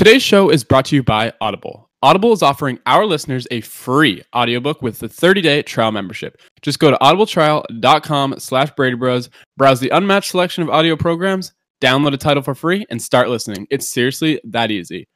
Today's show is brought to you by Audible. Audible is offering our listeners a free audiobook with a 30-day trial membership. Just go to audibletrial.com slash Bros, browse the unmatched selection of audio programs, download a title for free, and start listening. It's seriously that easy.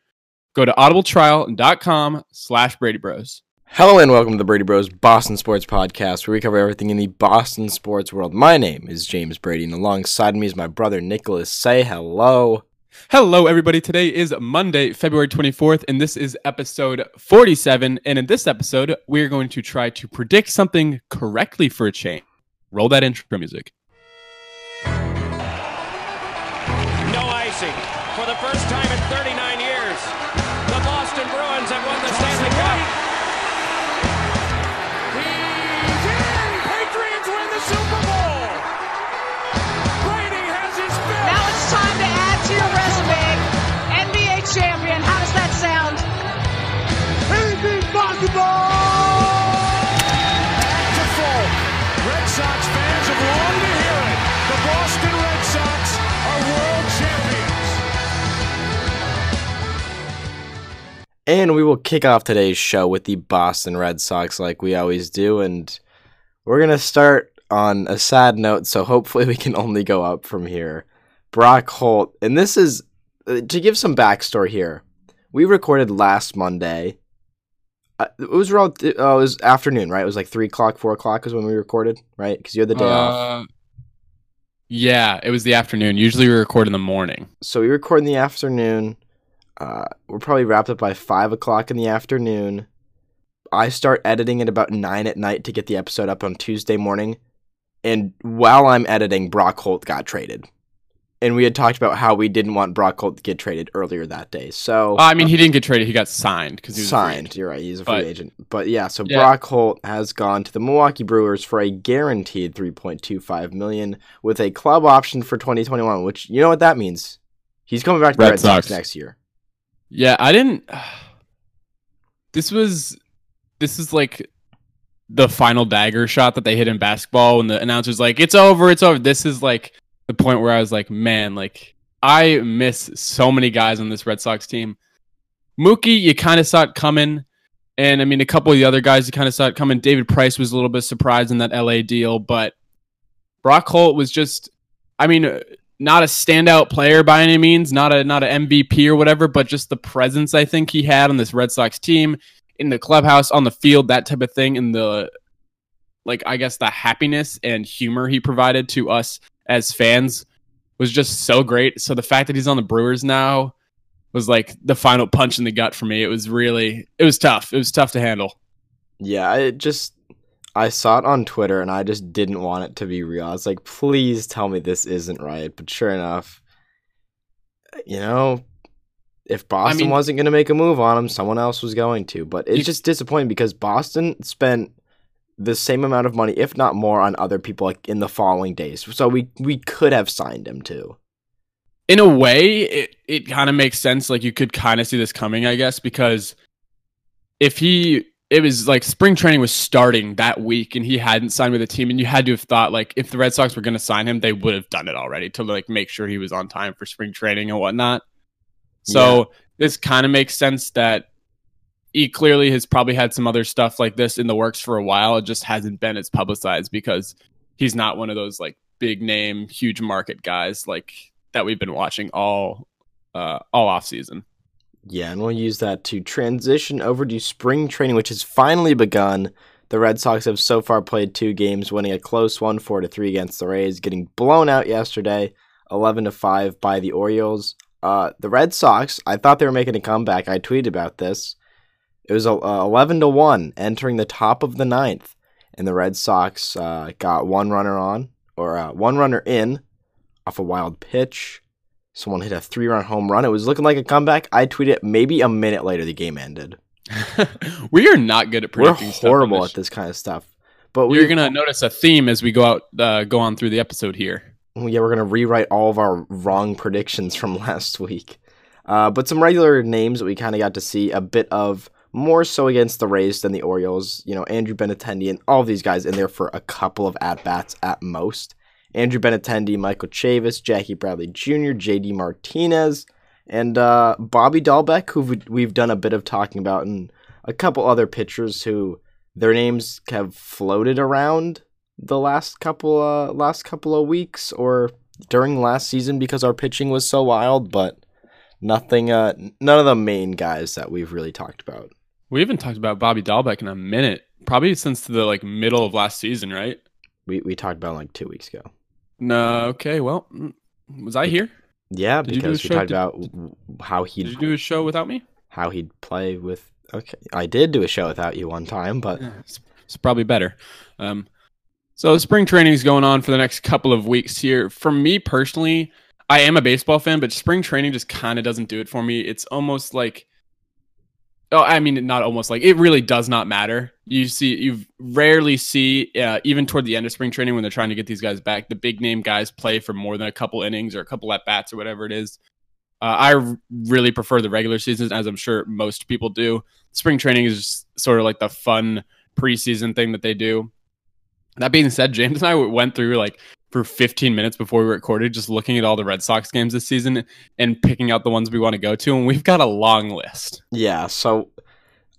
Go to audibletrial.com slash Bros. Hello and welcome to the Brady Bros Boston Sports Podcast, where we cover everything in the Boston sports world. My name is James Brady, and alongside me is my brother Nicholas. Say hello. Hello, everybody. Today is Monday, February 24th, and this is episode 47. And in this episode, we're going to try to predict something correctly for a change. Roll that intro music. And we will kick off today's show with the Boston Red Sox, like we always do. And we're going to start on a sad note, so hopefully we can only go up from here. Brock Holt, and this is uh, to give some backstory here. We recorded last Monday. Uh, it was around, uh, it was afternoon, right? It was like three o'clock, four o'clock is when we recorded, right? Because you had the day off. Uh, yeah, it was the afternoon. Usually we record in the morning. So we record in the afternoon. Uh, we're probably wrapped up by five o'clock in the afternoon. I start editing at about nine at night to get the episode up on Tuesday morning. And while I'm editing, Brock Holt got traded. And we had talked about how we didn't want Brock Holt to get traded earlier that day. So Uh, I mean, he didn't get traded. He got signed because he was signed. You're right. He's a free But- agent. But yeah, so Yeah. Brock Holt has gone to the Milwaukee Brewers for a guaranteed 3.25 million with a club option for 2021. Which you know what that means? He's coming back to the Red Red Sox. next year. Yeah, I didn't. This was, this is like the final dagger shot that they hit in basketball when the announcer's like, "It's over, it's over." This is like the point where I was like, "Man, like I miss so many guys on this Red Sox team." Mookie, you kind of saw it coming, and I mean a couple of the other guys, you kind of saw it coming. David Price was a little bit surprised in that LA deal, but Brock Holt was just, I mean, not a standout player by any means, not a not an MVP or whatever, but just the presence I think he had on this Red Sox team in the clubhouse, on the field, that type of thing, and the like I guess the happiness and humor he provided to us as fans was just so great. So the fact that he's on the Brewers now was like the final punch in the gut for me. It was really it was tough. It was tough to handle. Yeah, I just I saw it on Twitter and I just didn't want it to be real. I was like, please tell me this isn't right. But sure enough, you know, if Boston mean- wasn't going to make a move on him, someone else was going to. But it's You- just disappointing because Boston spent the same amount of money, if not more, on other people like in the following days. So we we could have signed him too. in a way, it, it kind of makes sense. Like you could kind of see this coming, I guess, because if he, it was like spring training was starting that week and he hadn't signed with the team, and you had to have thought like if the Red Sox were going to sign him, they would have done it already to like make sure he was on time for spring training and whatnot. So this kind of makes sense that he clearly has probably had some other stuff like this in the works for a while. It just hasn't been as publicized because he's not one of those like big name, huge market guys like that we've been watching all uh all off season. Yeah, and we'll use that to transition over to spring training, which has finally begun. The Red Sox have so far played two games, winning a close one, four to three against the Rays, getting blown out yesterday, eleven to five by the Orioles. Uh, the Red Sox, I thought they were making a comeback. I tweeted about this. It was uh, eleven to one, entering the top of the ninth, and the Red Sox uh, got one runner on or uh, one runner in off a wild pitch. Someone hit a three run home run. It was looking like a comeback. I tweeted it maybe a minute later. The game ended. we are not good at We're predicting on horrible this at this kind of stuff. But we, You're gonna notice a theme as we go out, uh, go on through the episode here. yeah, we're gonna rewrite all of our wrong predictions from last week. Uh, but some regular names that we kind of got to see a bit of more so against the Rays than the Orioles. You know, Andrew Benintendi and all these guys in there for a couple of at bats at most. Andrew Benintendi, Michael Chavis, Jackie Bradley Jr., JD Martinez, And uh, Bobby Dalbec, who we- we've done a bit of talking about, and a couple other pitchers who their names have floated around the last couple uh, last couple of weeks or during last season because our pitching was so wild, but nothing uh none of the main guys that we've really talked about. We haven't talked about Bobby Dalbec in a minute, probably since the like middle of last season, right? We we talked about it like 2 weeks ago. No, okay. Well, mm, was I here? Yeah, Did you do a because we show- talked did- about w- how Did he'd you do a show without me? how he'd play with Okay, I did do a show without you one time, but Yeah, it's, it's probably better. Um, so spring training is going on for the next couple of weeks here. For me personally, I am a baseball fan, but spring training just kind of doesn't do it for me. It's almost like, oh, I mean, not almost like it really does not matter. You see, you rarely see, uh, even toward the end of spring training when they're trying to get these guys back, the big name guys play for more than a couple innings or a couple at bats or whatever it is. Uh, really prefer the regular season, as I'm sure most people do. Spring training is sort of like the fun preseason thing that they do. That being said, James and I went through like for 15 minutes before we recorded, just looking at all the Red Sox games this season and picking out the ones we want to go to, and we've got a long list. Yeah, so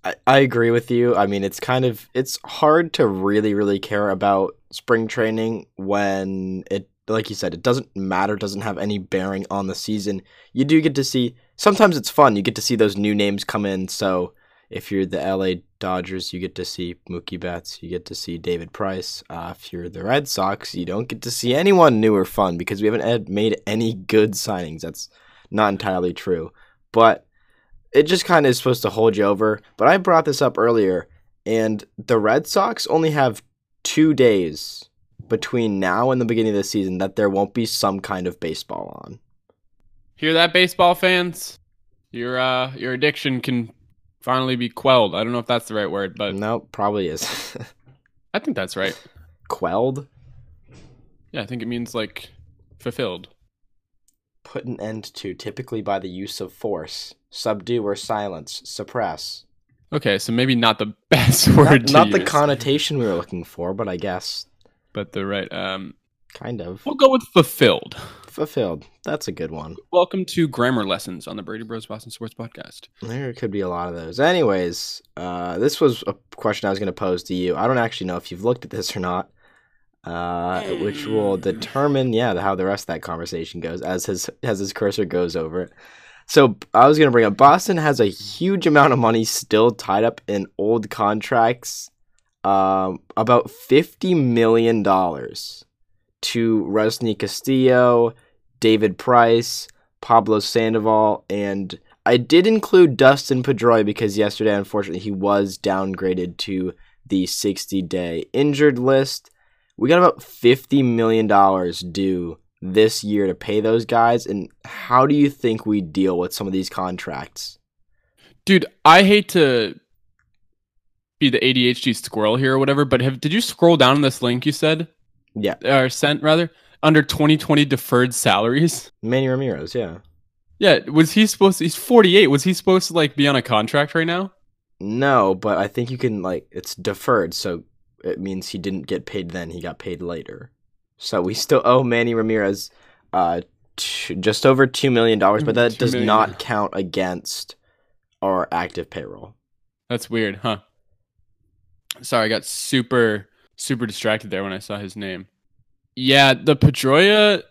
I, I agree with you. I mean, it's kind of it's hard to really really care about spring training when it like you said, it doesn't matter, doesn't have any bearing on the season. You do get to see sometimes it's fun. You get to see those new names come in. So if you're the LA Dodgers, you get to see Mookie Betts, you get to see David Price. Uh, if you're the Red Sox, you don't get to see anyone new or fun because we haven't had made any good signings. That's not entirely true. But it just kind of is supposed to hold you over. But I brought this up earlier, and the Red Sox only have two days between now and the beginning of the season that there won't be some kind of baseball on. Hear that, baseball fans? Your uh, your addiction can finally be quelled. I don't know if that's the right word, but no, probably is. I think that's right. Quelled? Yeah, I think it means like fulfilled. Put an end to, typically by the use of force. Subdue or silence. Suppress. Okay, so maybe not the best word Not, to not the connotation we were looking for, but I guess but the right. Um, kind of. we'll go with fulfilled. Fulfilled. That's a good one. Welcome to grammar lessons on the Brady Bros Boston Sports Podcast. There could be a lot of those. Anyways, uh, this was a question I was going to pose to you. I don't actually know if you've looked at this or not, uh, which will determine, yeah, how the rest of that conversation goes as his as his cursor goes over it. So I was going to bring up Boston has a huge amount of money still tied up in old contracts, um, about fifty million dollars to Rusney Castillo, David Price, Pablo Sandoval, and I did include Dustin Pedroia because yesterday, unfortunately, he was downgraded to the 60 day injured list. We got about $50 million due this year to pay those guys. And how do you think we deal with some of these contracts? Dude, I hate to be the ADHD squirrel here or whatever, but have did you scroll down on this link you said Yeah, or sent rather under 2020 deferred salaries? Manny Ramirez, yeah. Yeah, was he supposed to, he's 48. Was he supposed to like be on a contract right now? No, but I think you can, like, it's deferred. So it means he didn't get paid then, he got paid later. So we still owe Manny Ramirez uh, t- just over $2 million, but that does million. not count against our active payroll. That's weird, huh? Sorry, I got super super distracted there when I saw his name. Yeah, the Pedroia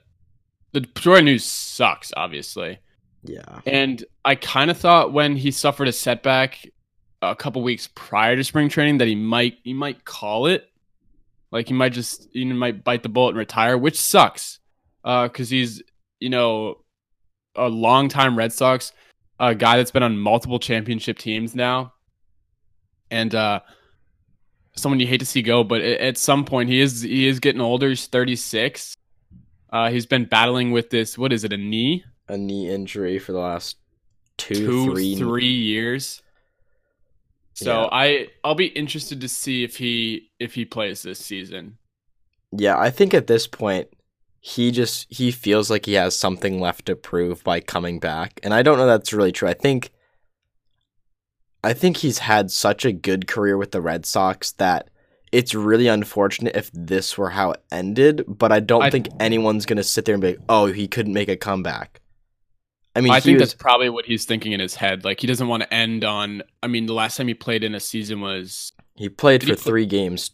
the Pedroia news sucks, obviously. Yeah. And I kind of thought when he suffered a setback a couple weeks prior to spring training that he might he might call it. Like he might just he might bite the bullet and retire, which sucks. Uh cuz he's, you know, a longtime Red Sox, a guy that's been on multiple championship teams now. And uh someone you hate to see go, but at some point he is he is getting older, he's 36. Uh he's been battling with this what is it, a knee? A knee injury for the last two, two, three. three years. So Yeah. I I'll be interested to see if he if he plays this season. Yeah, I think at this point he just he feels like he has something left to prove by coming back. And I don't know that's really true. I think I think he's had such a good career with the Red Sox that it's really unfortunate if this were how it ended, but I don't I- think anyone's going to sit there and be like, "Oh, he couldn't make a comeback." I mean, I he think was, that's probably what he's thinking in his head. Like he doesn't want to end on. I mean, the last time he played in a season was he played for he play- three games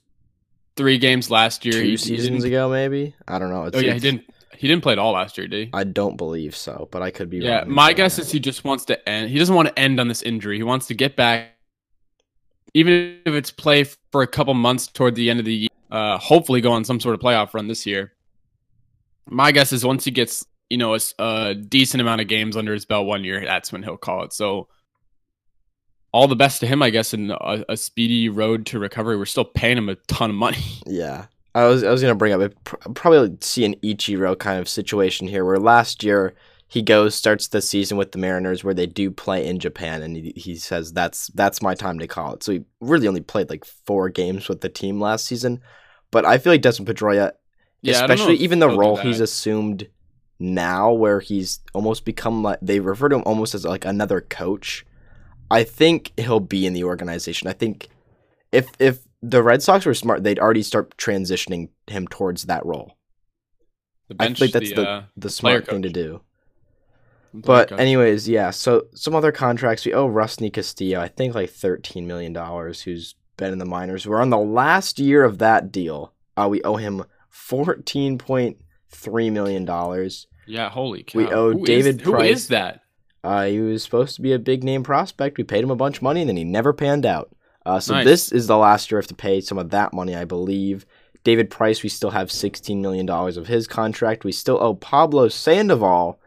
three games last year. two He- he seasons didn't- ago, maybe. I don't know. It's, Oh yeah, he didn't. He didn't play at all last year, did he? I don't believe so, but I could be Yeah, wrong. Yeah, my guess is he just wants to end. He doesn't want to end on this injury. He wants to get back, even if it's play for a couple months toward the end of the year. Uh, hopefully, go on some sort of playoff run this year. My guess is once he gets you know a decent amount of games under his belt one year, that's when he'll call it. So, all the best to him, I guess, in a, a speedy road to recovery. We're still paying him a ton of money. Yeah. I was I was gonna bring up probably see an Ichiro kind of situation here where last year he goes starts the season with the Mariners where they do play in Japan and he, he says that's that's my time to call it. So he really only played like four games with the team last season. But I feel like Dustin Pedroia, Yeah, I don't know especially even the role he's assumed now where he's almost become like they refer to him almost as like another coach. I think he'll be in the organization. I think if if the Red Sox were smart, they'd already start transitioning him towards that role. The I think that's the, the uh, the smart thing to do. But coach. anyways, yeah. So some other contracts we owe Rusney Castillo. I think like thirteen million dollars. Who's been in the minors. We're on the last year of that deal. Uh, we owe him fourteen point three million dollars. yeah, holy cow! we owe Who is- David Who Price- is that? Uh, he was supposed to be a big name prospect. We paid him a bunch of money, and then he never panned out. Uh, so Nice. this is the last year we have to pay some of that money, I believe. David Price, we still have sixteen million dollars of his contract. We still owe Pablo Sandoval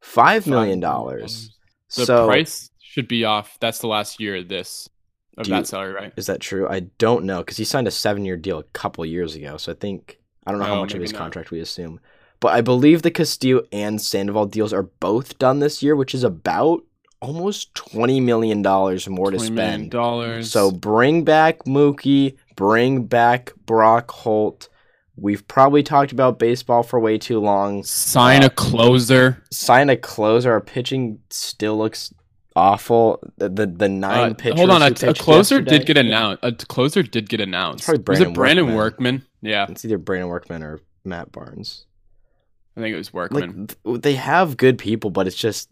five million dollars. The So price should be off. That's the last year of this of that you- salary, right? is that true? I don't know because he signed a seven-year deal a couple years ago. So I think I don't know how Oh, much of his not. contract we assume, but I believe the Castillo and Sandoval deals are both done this year, which is about almost twenty million dollars more to 20 million spend. dollars. So bring back Mookie, bring back Brock Holt. We've probably talked about baseball for way too long. sign uh, a closer. Sign a closer. Our pitching still looks awful. The the, the nine Uh, pitchers. hold on, a, a closer yesterday- did get announced. A closer did get announced. Probably was it Brandon Brandon Workman. Workman? Yeah, It's either Brandon Workman or Matt Barnes. I think it was Like Workman. th- they have good people, but it's just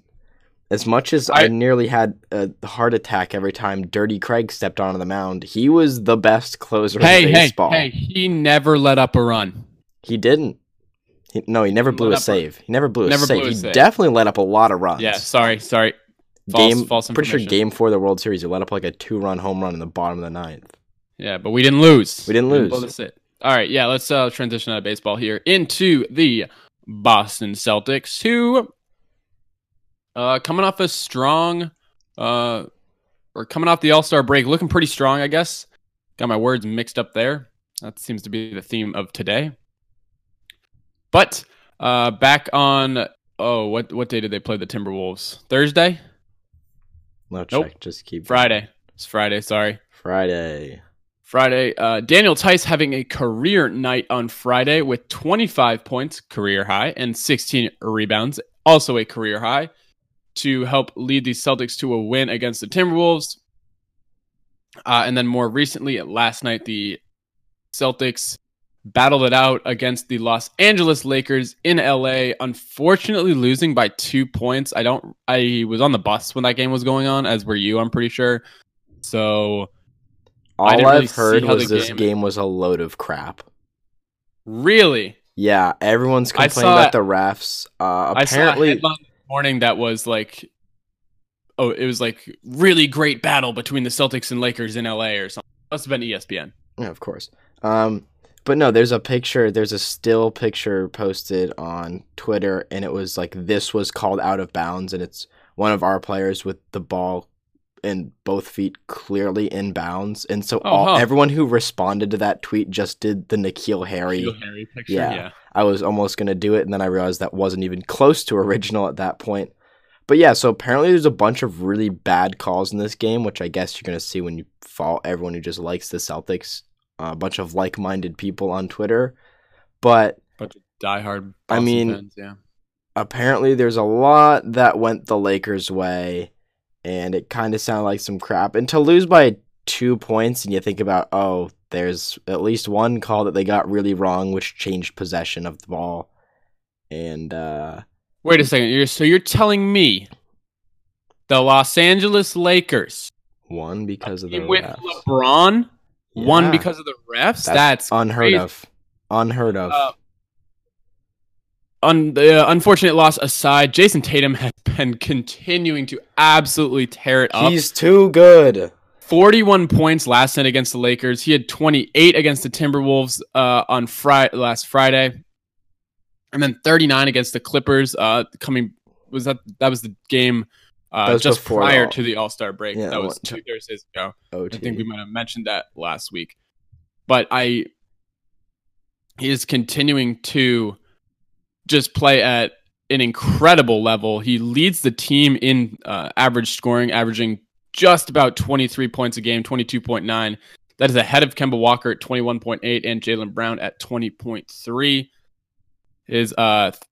as much as I, I- nearly had a heart attack every time Dirty Craig stepped onto the mound. He was the best closer hey, in baseball. hey! hey, He never let up a run. He didn't. He, no, he never blew a up a- save. He never blew a Never save. blew a he save. definitely let up a lot of runs. Yeah, sorry, sorry. False, game. false pretty sure game four of the World Series, he let up like a two-run home run in the bottom of the ninth. Yeah, but we didn't lose. We didn't lose. this it. All right, yeah, let's uh, transition out of baseball here into the Boston Celtics, who uh, coming off a strong, uh, or coming off the All Star break, looking pretty strong, I guess. Got my words mixed up there. That seems to be the theme of today. But uh, back on oh, what what day did they play the Timberwolves? Thursday, No check. Nope. Just keep Friday. It's Friday. Sorry. Friday. Friday. Uh, Daniel Theis having a career night on Friday with 25 points, career high, and 16 rebounds, also a career high, to help lead the Celtics to a win against the Timberwolves. Uh, and then more recently, last night, the Celtics battled it out against the Los Angeles Lakers in LA, unfortunately losing by two points. I don't. I was on the bus when that game was going on, as were you. I'm pretty sure. So All I've really heard was this game- game was a load of crap. really, Yeah, everyone's complaining about the refs. Uh, apparently, morning that was like, oh, it was like really great battle between the Celtics and Lakers in LA or something. Must have been ESPN. Yeah, of course. Um, but no, there's a picture. There's a still picture posted on Twitter, and it was like this was called out of bounds, and it's one of our players with the ball in both feet clearly in bounds, and so Oh, all, huh. everyone who responded to that tweet just did the Nikhil Harry. Nikhil Harry picture. Yeah. Yeah. I was almost gonna do it, and then I realized that wasn't even close to original at that point. But yeah, so apparently there's a bunch of really bad calls in this game, which I guess you're gonna see when you follow everyone who just likes the Celtics, uh, a bunch of like-minded people on Twitter. But Bunch of diehard. I mean- fans, yeah. apparently there's a lot that went the Lakers' way, and it kind of sounded like some crap. And to lose by two points, and you think about, oh, there's at least one call that they got really wrong, which changed possession of the ball, and uh, Wait a second. You're, so you're telling me the Los Angeles Lakers One because of the with refs. LeBron won because of the refs? That's, That's, unheard crazy. of. Unheard of. Uh, Un- the uh, unfortunate loss aside, Jayson Tatum has been continuing to absolutely tear it up. He's too good. 41 points last night against the Lakers. He had 28 against the Timberwolves uh, on Friday last Friday, and then 39 against the Clippers. Uh, coming was that that was the game uh, was just prior to the All Star break. Yeah, that was two Thursdays ago. OT. I think we might have mentioned that last week, but I he is continuing to just play at an incredible level. He leads the team in uh, average scoring, averaging just about 23 points a game, 22.9. That is ahead of Kemba Walker at 21.8 and Jaylen Brown at 20.3. His uh, th-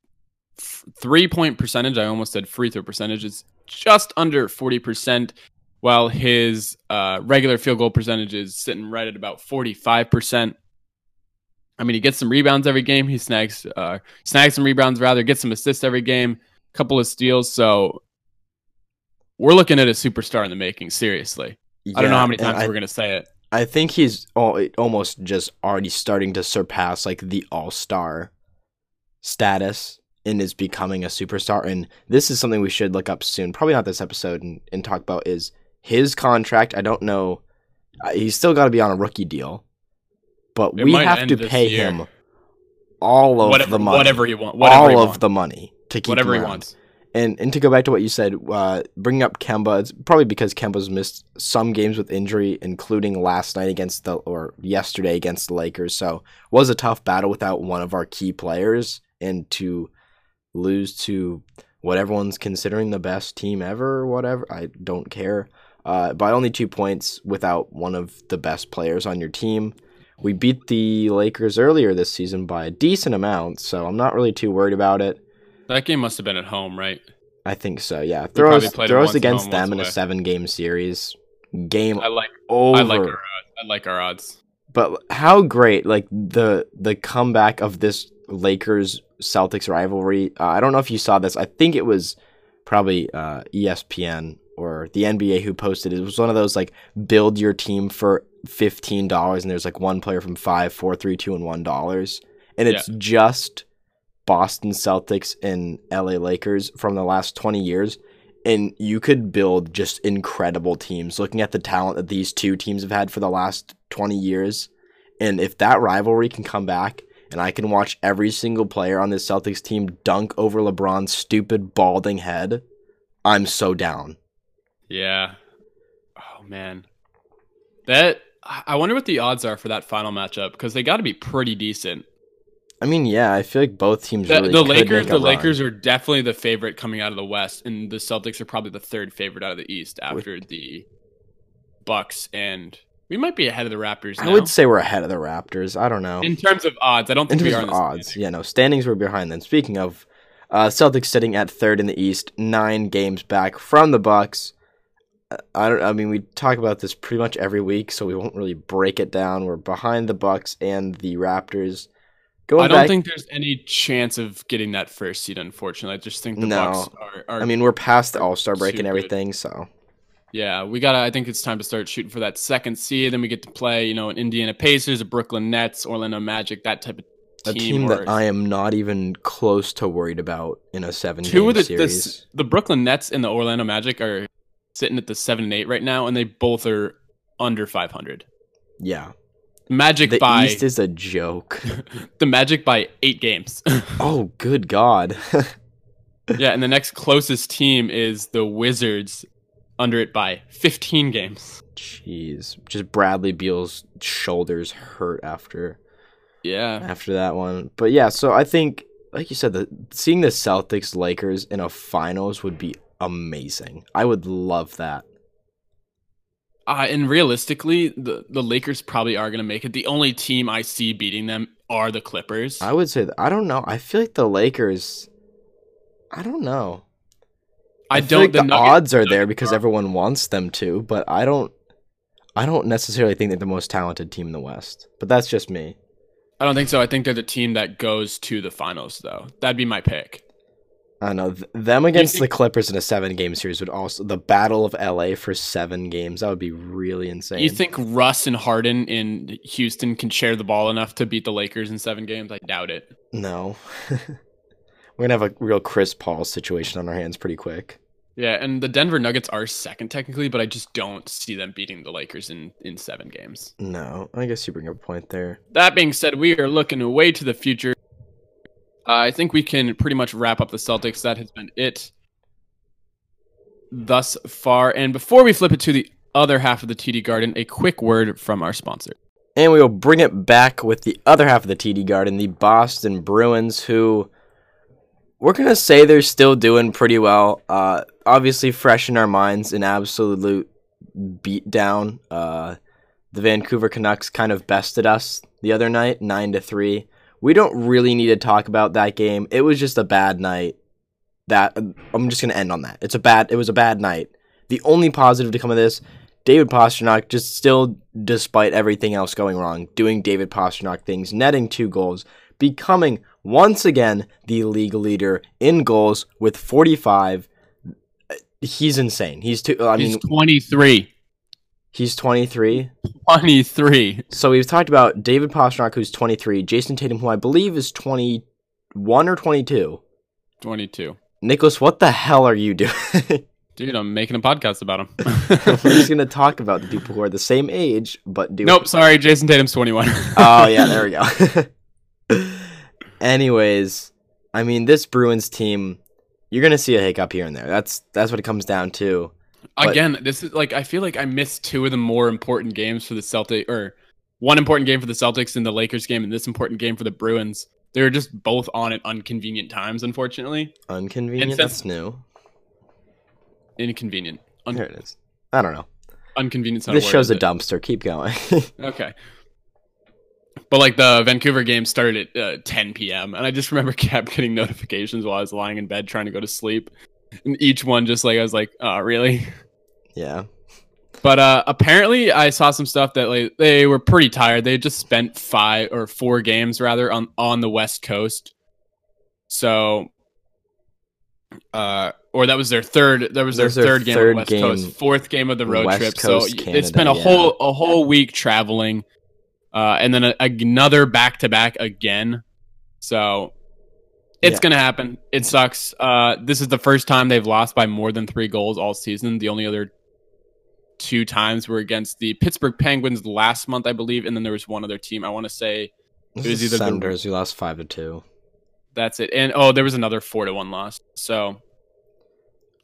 three point percentage, I almost said free throw percentage, is just under 40%, while his uh, regular field goal percentage is sitting right at about 45%. I mean, he gets some rebounds every game. He snags uh, snags some rebounds rather, gets some assists every game, couple of steals. So we're looking at a superstar in the making. Seriously, I don't know how many times I, we're gonna say it. I think he's al- almost just already starting to surpass like the all star status and is becoming a superstar. And this is something we should look up soon. Probably not this episode and, and talk about is his contract. I don't know. Uh, he's still got to be on a rookie deal, but It we have to pay year. him all of Whatever, the money. whatever he wants, whatever all he of the money to keep whatever him he around. wants. And and to go back to what you said, uh, bringing up Kemba, it's probably because Kemba's missed some games with injury, including last night against the or yesterday against the Lakers. So was a tough battle without one of our key players, and to lose to what everyone's considering the best team ever, or whatever. I don't care. Uh, by only two points without one of the best players on your team. We beat the Lakers earlier this season by a decent amount, so I'm not really too worried about it. That game must have been at home, right? I think so. Yeah, throws played it throws against home, them in a seven game series. Game I like over. I like our odds. I like our odds. But how great! Like the the comeback of this Lakers Celtics rivalry. Uh, I don't know if you saw this. I think it was probably uh, ESPN or the NBA who posted it. It was one of those like build your team for fifteen dollars, and there's like one player from five, four, three, two, and one dollars, and it's just Boston Celtics and LA Lakers from the last twenty years. And you could build just incredible teams looking at the talent that these two teams have had for the last 20 years. And if that rivalry can come back and I can watch every single player on this Celtics team dunk over LeBron's stupid balding head, I'm so down. Yeah. Oh man, that I wonder what the odds are for that final matchup because they got to be pretty decent. I mean, yeah, I feel like both teams The, really the Lakers, the run. Lakers are definitely the favorite coming out of the West, and the Celtics are probably the third favorite out of the East after the Bucks, and we might be ahead of the Raptors. I now. would say we're ahead of the Raptors. I don't know. in terms of odds. I don't in think we terms are of in the odds, standing. yeah, no, standings were behind them. Speaking of, uh, Celtics sitting at third in the East, nine games back from the Bucks. I don't. I mean, we talk about this pretty much every week, so we won't really break it down. We're behind the Bucks and the Raptors. Going I don't back, think there's any chance of getting that first seed. Unfortunately, I just think the No. Bucks are, are. I mean, we're past the All Star break and good. everything, so yeah, we gotta. I think it's time to start shooting for that second seed. Then we get to play, you know, an Indiana Pacers, a Brooklyn Nets, Orlando Magic, that type of a team. that I am not even close to worried about in a seven two game of the, series. the the Brooklyn Nets and the Orlando Magic are sitting at the seven and eight right now, and they both are under 500. yeah, Magic the by East is a joke. the Magic by eight games. oh, good God. yeah, and the next closest team is the Wizards, under it by 15 games. Jeez, just Bradley Beal's shoulders hurt after Yeah, after that one. But yeah, so I think, like you said, the seeing the Celtics Lakers in a finals would be amazing. I would love that. uh, and realistically, the the Lakers probably are going to make it. The only team I see beating them are the Clippers. I would say that, I don't know. I feel like the Lakers. I don't know. I, feel don't. like the, Nuggets- odds are there because everyone wants them to, but I don't. I don't necessarily think they're the most talented team in the West, but that's just me. I don't think so. I think they're the team that goes to the finals, though. That'd be my pick. I don't know th- them against the Clippers in a seven game series would also the battle of LA for seven games. That would be really insane. You think Russ and Harden in Houston can share the ball enough to beat the Lakers in seven games? I doubt it. No. We're gonna have a real Chris Paul situation on our hands pretty quick. Yeah, and the Denver Nuggets are second technically, but I just don't see them beating the Lakers in in seven games. No, I guess you bring up a point there. That being said, we are looking way to the future. I think we can pretty much wrap up the Celtics. That has been it thus far. And before we flip it to the other half of the TD Garden, a quick word from our sponsor. And we will bring it back with the other half of the TD Garden, the Boston Bruins, who we're gonna say they're still doing pretty well. Uh, obviously, fresh in our minds, an absolute beatdown. Uh, the Vancouver Canucks kind of bested us the other night, nine to three. We don't really need to talk about that game. It was just a bad night. That I'm just gonna end on that. It's a bad. It was a bad night. The only positive to come of this, David Pastrnak just still, despite everything else going wrong, doing David Pastrnak things, netting two goals, becoming once again the league leader in goals with 45. He's insane. He's too. I mean, He's 23. He's 23. 23. So we've talked about David Pastrnak, who's 23, Jayson Tatum, who I believe is 21 or 22. 22. Nicholas, what the hell are you doing? Dude, I'm making a podcast about him. We're just gonna talk about the people who are the same age but do. nope, sorry. Jayson Tatum's 21. Oh yeah, there we go. Anyways, I mean, this Bruins team, you're gonna see a hiccup here and there. That's that's what it comes down to. But- Again, this is like I feel like I missed two of the more important games for the Celtic or one important game for the Celtics and the Lakers game and this important game for the Bruins. They were just both on at unconvenient times, unfortunately. Inconvenient. Since- That's new. Inconvenient. Un- There it is. I don't know. Unconvenient. This show's a dumpster. Keep going. Okay. But like the Vancouver game started at uh, 10 p.m. and I just remember kept getting notifications while I was lying in bed trying to go to sleep, and each one just like I was like, oh really? yeah. But uh, apparently, I saw some stuff that like they were pretty tired. They just spent five or four games rather on on the West Coast, so uh, or that was their third. That was their their third game on third the West game, Coast, fourth game of the road West trip. Coast, so Canada, they spent a yeah. whole a whole week traveling, uh, and then a, another back to back again. So it's Yeah. gonna happen. It sucks. Uh, this is the first time they've lost by more than three goals all season. The only other two times were against the Pittsburgh Penguins last month, I believe, and then there was one other team. I want to say This It was is either the- Senators. We lost five to two. that's it. And oh, there was another four to one loss. So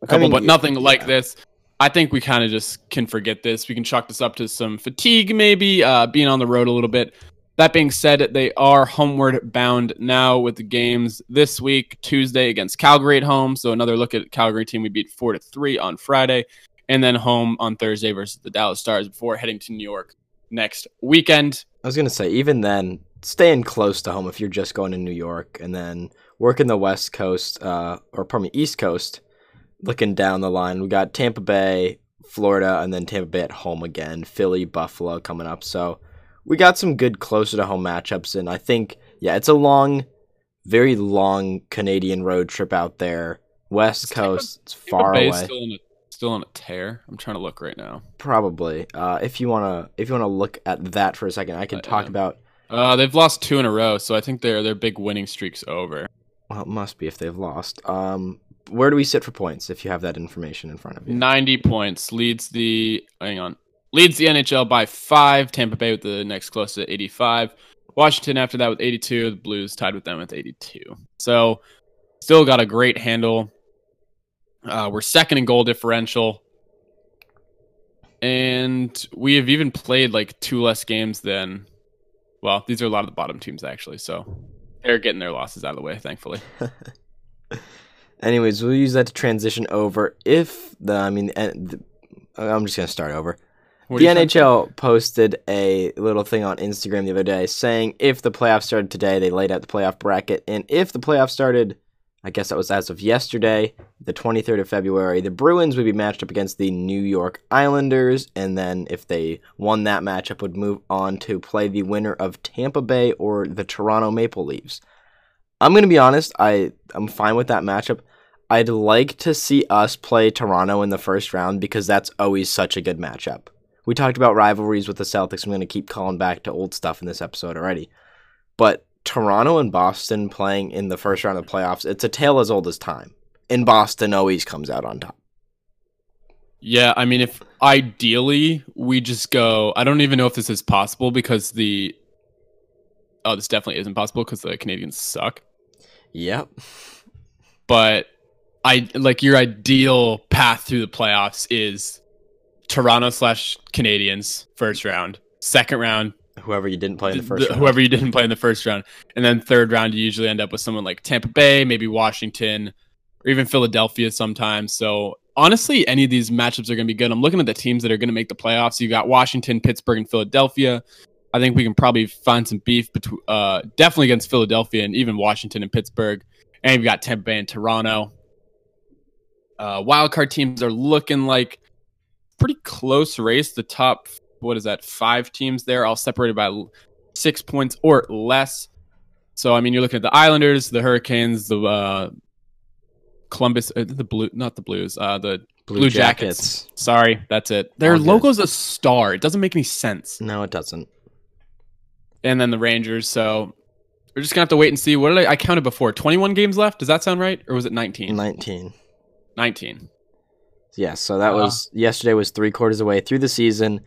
a couple, mean, but y- nothing like this. I think we kind of just can forget this. We can chalk this up to some fatigue, maybe uh, being on the road a little bit. That being said, they are homeward bound now with the games this week, Tuesday against Calgary at home. So another look at Calgary team we beat four to three on Friday, and then home on Thursday versus the Dallas Stars before heading to New York next weekend. I was gonna say, even then, staying close to home if you're just going to New York and then working the West Coast, uh, or pardon me, East Coast, looking down the line, we got Tampa Bay, Florida, and then Tampa Bay at home again, Philly, Buffalo coming up. So we got some good closer to home matchups, and I think, yeah, it's a long, very long Canadian road trip out there. West Tampa- Coast, it's Tampa far Bay away. Still on a still on a tear. I'm trying to look right now. Probably. Uh, if you wanna, if you wanna look at that for a second, I can Uh, talk yeah. about. Uh, they've lost two in a row, so I think their their big winning streak's over. Well, it must be if they've lost. Um, where do we sit for points? If you have that information in front of you. 90 points leads the hang on leads the NHL by five. Tampa Bay with the next closest at 85. Washington after that with 82. The Blues tied with them with 82. So still got a great handle. Uh, we're second in goal differential, and we have even played like two less games than. Well, these are a lot of the bottom teams actually, so they're getting their losses out of the way, thankfully. Anyways, we'll use that to transition over. If the, I mean, the, I'm just gonna start over. What the? NHL posted a little thing on Instagram the other day saying if the playoffs started today, they laid out the playoff bracket, and if the playoffs started, I guess that was as of yesterday, the 23rd of February, the Bruins would be matched up against the New York Islanders, and then if they won that matchup, would move on to play the winner of Tampa Bay or the Toronto Maple Leafs. I'm gonna be honest, I I'm fine with that matchup. I'd like to see us play Toronto in the first round because that's always such a good matchup. We talked about rivalries with the Celtics. I'm to keep calling back to old stuff in this episode already. But Toronto and Boston playing in the first round of the playoffs, it's a tale as old as time. And Boston always comes out on top. Yeah, I mean, if ideally we just go, I don't even know if this is possible because the. Oh, this definitely isn't possible because the Canadiens suck. Yep. But I like your ideal path through the playoffs is Toronto slash Canadiens first round, second round Whoever you didn't play in the first th- round. whoever you didn't play in the first round, and then third round you usually end up with someone like Tampa Bay, maybe Washington, or even Philadelphia sometimes. So honestly, any of these matchups are going to be good. I'm looking at the teams that are going to make the playoffs. You got Washington, Pittsburgh, and Philadelphia. I think we can probably find some beef between, uh, definitely against Philadelphia and even Washington and Pittsburgh. And you've got Tampa Bay and Toronto. Uh, wildcard teams are looking like pretty close race. The top, what is that, five teams there, all separated by six points or less. So, I mean, you're looking at the Islanders, the Hurricanes, the uh, Columbus, uh, the Blue, not the Blues, uh, the Blue, Blue Jackets. Jackets. Sorry, that's it. Their All good. logo's a star. It doesn't make any sense. No, it doesn't. And then the Rangers. So we're just gonna have to wait and see. What did I, I counted before? Twenty-one games left. Does that sound right, or was it 19? 19. 19. Yeah, so that Uh, was yesterday was three quarters away through the season.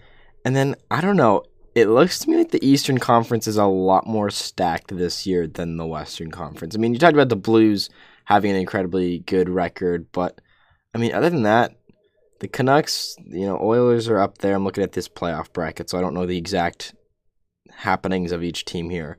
And then I don't know, it looks to me like the Eastern Conference is a lot more stacked this year than the Western Conference. I mean, you talked about the Blues having an incredibly good record, but I mean, other than that, the Canucks, you know, Oilers are up there. I'm looking at this playoff bracket, so I don't know the exact happenings of each team here.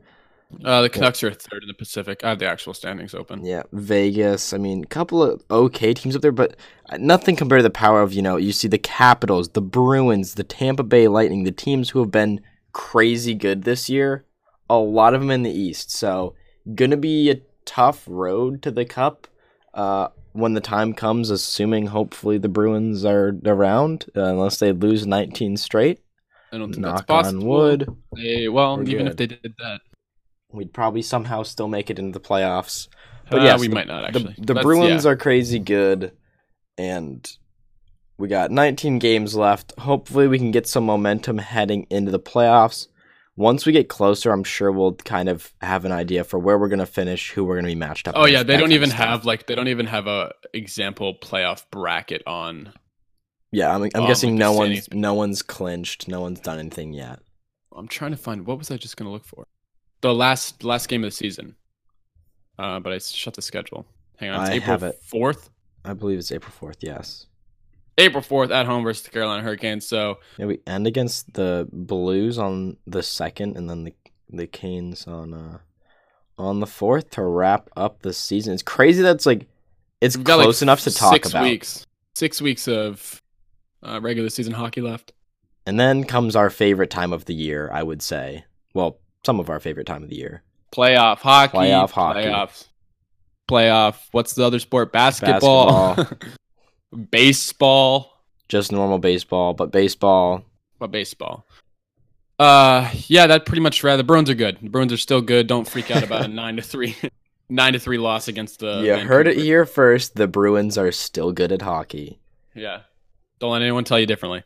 Uh, the Canucks are third in the Pacific. I have the actual standings open. Yeah, Vegas. I mean, a couple of okay teams up there, but nothing compared to the power of, you know, you see the Capitals, the Bruins, the Tampa Bay Lightning, the teams who have been crazy good this year. A lot of them in the East. So, going to be a tough road to the Cup uh, when the time comes, assuming hopefully the Bruins are around, uh, unless they lose 19 straight. I don't think Knock that's possible. on wood. They- well, We're even good. if they did that, We'd probably somehow still make it into the playoffs. But uh, yes, we the- might not the, actually. the Let's- Bruins yeah. are crazy good, and we got 19 games left. Hopefully, we can get some momentum heading into the playoffs. Once we get closer, I'm sure we'll kind of have an idea for where we're gonna finish, who we're gonna be matched up. Oh yeah, they don't even have like they don't even have a example playoff bracket on. Yeah, I'm, I'm um, guessing no one's no one's clinched, no one's done anything yet. I'm trying to find what was I just gonna look for? The last last game of the season. Uh, but I shut the schedule. Hang on, it's I April fourth. I believe it's April 4th. Yes. April fourth at home versus the Carolina Hurricanes. So Yeah, we end against the Blues on the second, and then the the Canes on uh on the fourth to wrap up the season. It's crazy. That's like it's we've got like close enough to talk six about. weeks. Six weeks of uh, regular season hockey left. And then comes our favorite time of the year. I would say. Well, some of our favorite time of the year. Playoff hockey. Playoff hockey. Playoffs. Playoff. What's the other sport? Basketball. Baseball. Just normal baseball, but baseball. But baseball? Uh, yeah, that pretty much. Right. The Bruins are good. The Bruins are still good. Don't freak out about a nine to three, nine to three loss against the. you heard it here first. The Bruins are still good at hockey. Yeah. Don't let anyone tell you differently.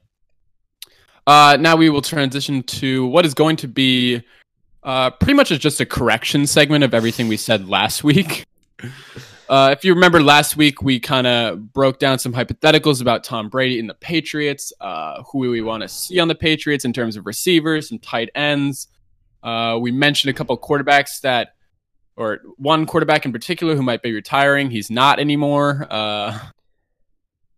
Uh, now we will transition to what is going to be uh, pretty much is just a correction segment of everything we said last week. Uh, if you remember last week, we kind of broke down some hypotheticals about Tom Brady and the Patriots, uh, who we want to see on the Patriots in terms of receivers and tight ends. Uh, we mentioned a couple quarterbacks that, or one quarterback in particular who might be retiring. He's not anymore. Uh,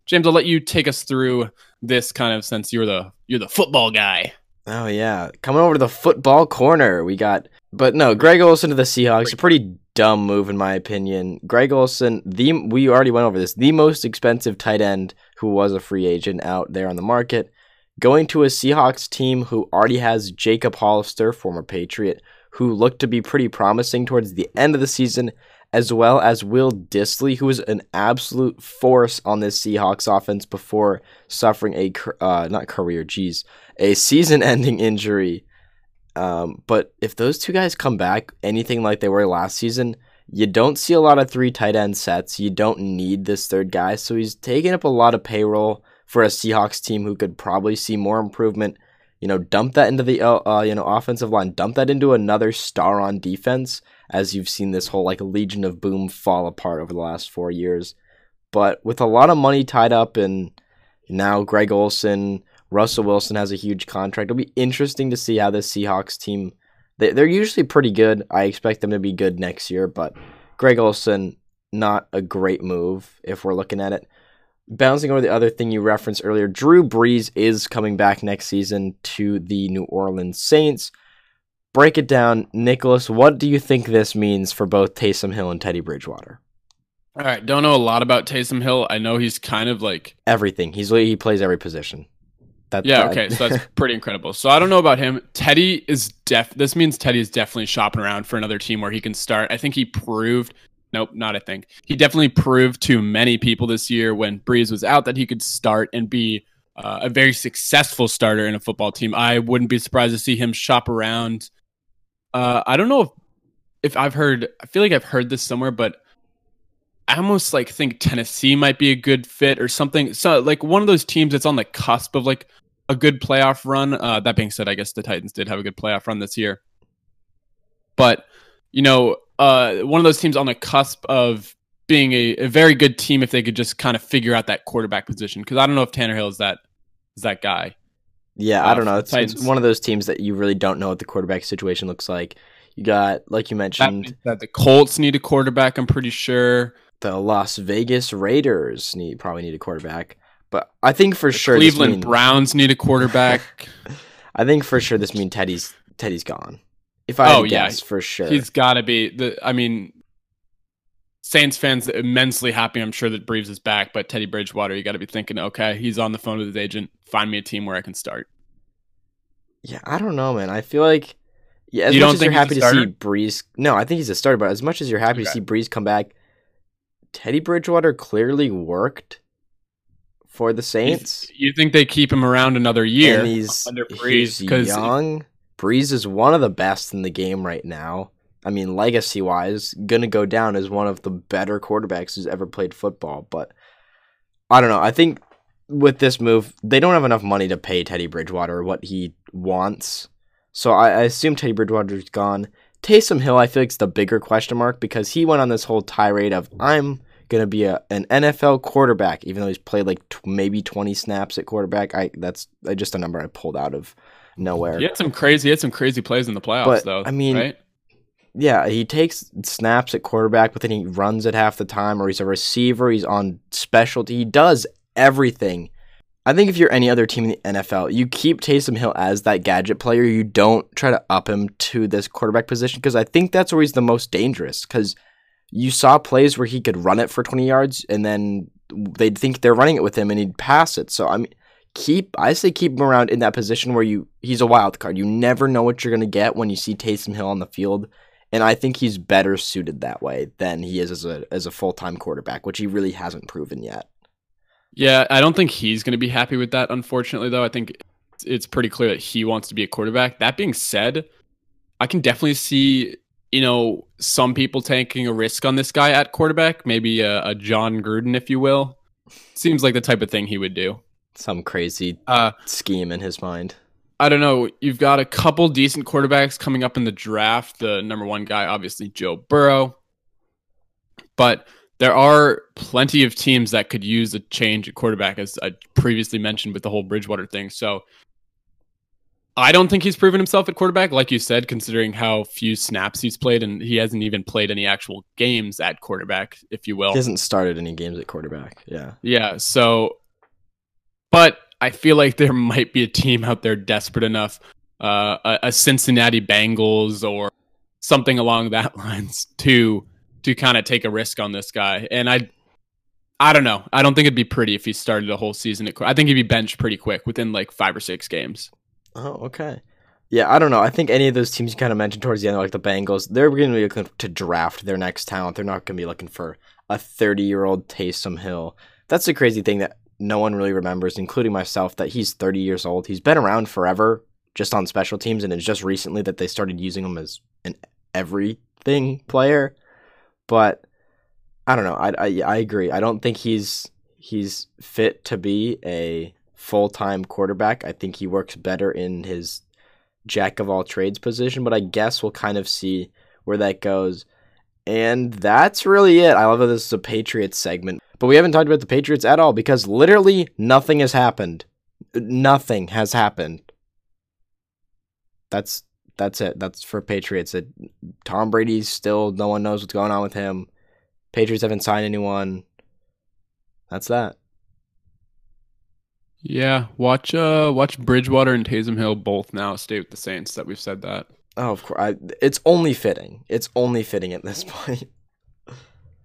James, I'll let you take us through this kind of since you're the you're the football guy. Oh yeah, coming over to the football corner, we got. But no, Greg Olsen to the Seahawks, a pretty dumb move in my opinion. Greg Olsen, the we already went over this, the most expensive tight end who was a free agent out there on the market, going to a Seahawks team who already has Jacob Hollister, former Patriot, who looked to be pretty promising towards the end of the season, as well as Will Dissly, who was an absolute force on this Seahawks offense before suffering a uh, not career, geez, a season-ending injury. Um, but if those two guys come back anything like they were last season, You don't see a lot of three tight end sets. You don't need this third guy, so he's taking up a lot of payroll for a Seahawks team who could probably see more improvement. You know, dump that into the uh, uh, you know offensive line, dump that into another star on defense, as you've seen this whole like Legion of Boom fall apart over the last four years. But with a lot of money tied up and now Greg Olsen, Russell Wilson has a huge contract. It'll be interesting to see how this Seahawks team. They, they're usually pretty good. I expect them to be good next year, but Greg Olsen, not a great move if we're looking at it. Bouncing over the other thing you referenced earlier, Drew Brees is coming back next season to the New Orleans Saints. Break it down, Nicholas. What do you think this means for both Taysom Hill and Teddy Bridgewater? All right, don't know a lot about Taysom Hill. I know he's kind of like Everything. He's he plays every position. That, yeah, that- okay, so that's pretty incredible. So I don't know about him. Teddy is def. This means Teddy is definitely shopping around for another team where he can start. I think he proved. Nope, not I think. He definitely proved to many people this year when Brees was out that he could start and be uh, a very successful starter in a football team. I wouldn't be surprised to see him shop around. Uh, I don't know if, if I've heard. I feel like I've heard this somewhere, but I almost like think Tennessee might be a good fit or something. So like one of those teams that's on the cusp of like a good playoff run. Uh, that being said, I guess the Titans did have a good playoff run this year, but you know, uh, one of those teams on the cusp of being a, a very good team if they could just kind of figure out that quarterback position. Because I don't know if Tannehill is that is that guy. Yeah, uh, I don't know. It's, it's one of those teams that you really don't know what the quarterback situation looks like. You got, like you mentioned, that the Colts need a quarterback. I'm pretty sure. the Las Vegas Raiders need probably need a quarterback. But I think for sure, Cleveland mean- Browns need a quarterback. I think for sure this means Teddy's Teddy's gone. If I Oh, yeah. guess, for sure. He's got to be the. I mean, Saints fans immensely happy. I'm sure that Brees is back, but Teddy Bridgewater, you got to be thinking, okay, he's on the phone with his agent. Find me a team where I can start. Yeah, I don't know, man. I feel like yeah, as You much as you're think he's a happy to see? Brees, no, I think he's a starter. But as much as you're happy to see Brees come back, Teddy Bridgewater clearly worked for the You, Saints. you think they keep him around another year and he's under Brees? Because young. Brees is one of the best in the game right now. I mean, legacy wise, gonna go down as one of the better quarterbacks who's ever played football. But I don't know. I think with this move, they don't have enough money to pay Teddy Bridgewater what he wants. So I, I assume Teddy Bridgewater's gone. Taysom Hill, I feel like is the bigger question mark because he went on this whole tirade of I'm gonna be a an NFL quarterback, even though he's played like t- maybe 20 snaps at quarterback. I that's uh, just a number I pulled out of nowhere. he had some crazy, he had some crazy plays in the playoffs, But, though. I mean, right? Yeah, he takes snaps at quarterback, but then he runs it half the time, or he's a receiver. He's on specialty. He does everything. I think if you're any other team in the NFL, you keep Taysom Hill as that gadget player. You don't try to up him to this quarterback position because I think that's where he's the most dangerous. Because you saw plays where he could run it for 20 yards, and then they'd think they're running it with him, and he'd pass it. So I mean, keep I say keep him around in that position where you he's a wild card. You never know what you're gonna get when you see Taysom Hill on the field and I think he's better suited that way than he is as a as a full time quarterback, which he really hasn't proven yet. Yeah, I don't think he's going to be happy with that. Unfortunately, though, I think it's- pretty clear that he wants to be a quarterback. That being said, I can definitely see you know some people taking a risk on this guy at quarterback. Maybe a, a Jon Gruden, if you will. Seems like the type of thing he would do. Some crazy Uh, scheme in his mind. I don't know. You've got a couple decent quarterbacks coming up in the draft. The number one guy, obviously, Joe Burrow. But there are plenty of teams that could use a change at quarterback, as I previously mentioned with the whole Bridgewater thing. So I don't think he's proven himself at quarterback, like you said, considering how few snaps he's played, and he hasn't even played any actual games at quarterback, if you will. He hasn't started any games at quarterback. Yeah. Yeah. So, but I feel like there might be a team out there desperate enough, uh, a, a Cincinnati Bengals or something along that lines to to kind of take a risk on this guy. And I, I don't know. I don't think it'd be pretty if he started a whole season. At, I think he'd be benched pretty quick within like five or six games. Oh, okay. Yeah, I don't know. I think any of those teams you kind of mentioned towards the end, like the Bengals, they're going to be looking to draft their next talent. They're not going to be looking for a 30 year old Taysom Hill. That's the crazy thing that no one really remembers, including myself, that he's 30 years old. He's been around forever, just on special teams, and it's just recently that they started using him as an everything player. but I don't know. I, I I agree. I don't think he's he's fit to be a full time quarterback. I think he works better in his jack of all trades position, but I guess we'll kind of see where that goes. And that's really it. I love that this is a Patriots segment, but we haven't talked about the Patriots at all because literally nothing has happened. Nothing has happened. That's that's it. That's for Patriots. It, Tom Brady's still no one knows what's going on with him. Patriots haven't signed anyone. That's that. Yeah, watch uh watch Bridgewater and Taysom Hill both now stay with the Saints. That we've said that. Oh, of course. I, it's only fitting. It's only fitting at this point.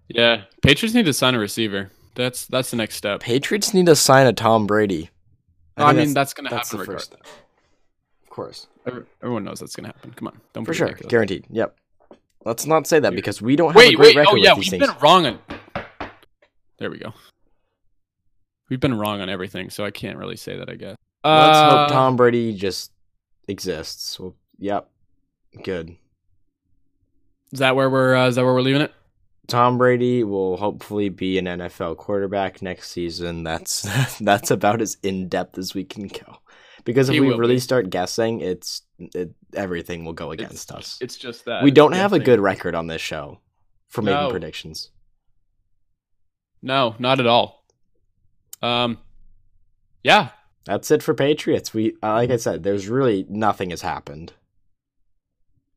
Yeah, Patriots need to sign a receiver. That's that's the next step. Patriots need to sign a Tom Brady. I, think mean, that's, gonna happen the first step. Of course. Everyone knows that's gonna happen. Come on, don't For be sure. ridiculous. Guaranteed. Yep. Let's not say that Dude. because we don't have a great wait. record Oh yeah, with we've these been wrong on. There we go. We've been wrong on everything, so I can't really say that. I guess. Let's Uh, hope Tom Brady just exists. Well, yep. Good. Is that where we're? Uh, is that where we're leaving it? Tom Brady will hopefully be an NFL quarterback next season. That's that's about as in depth as we can go. Because if He we really be. start guessing, it's it, everything will go against us. It's just that We don't have a good record on this show for making predictions. No, not at all. Um, yeah, That's it for Patriots. We uh, like I said, there's really nothing has happened.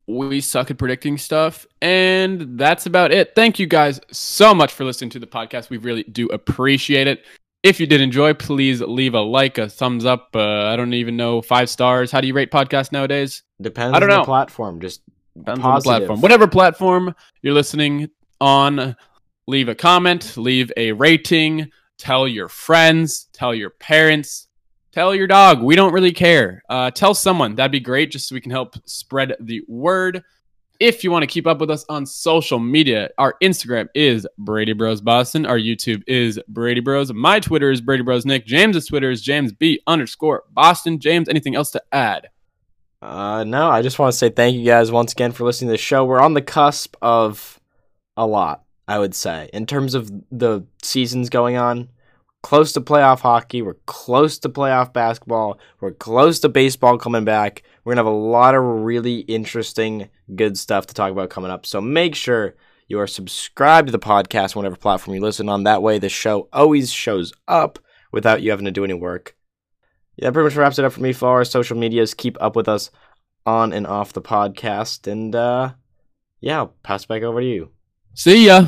We suck at predicting stuff, and that's about it. Thank you guys so much for listening to the podcast. We really do appreciate it. If you did enjoy, please leave a like, a thumbs up. Uh, I don't even know five stars. How do you rate podcasts nowadays? Depends I don't on the know. platform. Just Depends on the platform. Whatever platform you're listening on, leave a comment, leave a rating, tell your friends, tell your parents, tell your dog. We don't really care. Uh, tell someone. That'd be great just so we can help spread the word. If you want to keep up with us on social media, our Instagram is Brady Bros Boston. Our YouTube is Brady Bros. My Twitter is Brady Bros Nick. James's Twitter is James B underscore Boston. James, anything else to add? Uh, no, I just want to say thank you guys once again for listening to the show. We're on the cusp of a lot, I would say, in terms of the seasons going on. Close to playoff hockey. We're close to playoff basketball. We're close to baseball coming back. We're going to have a lot of really interesting, good stuff to talk about coming up. So make sure you are subscribed to the podcast, whatever platform you listen on. That way, the show always shows up without you having to do any work. Yeah, that pretty much wraps it up for me. Follow our social medias. Keep up with us on and off the podcast. And uh yeah, I'll pass back over to you. See ya.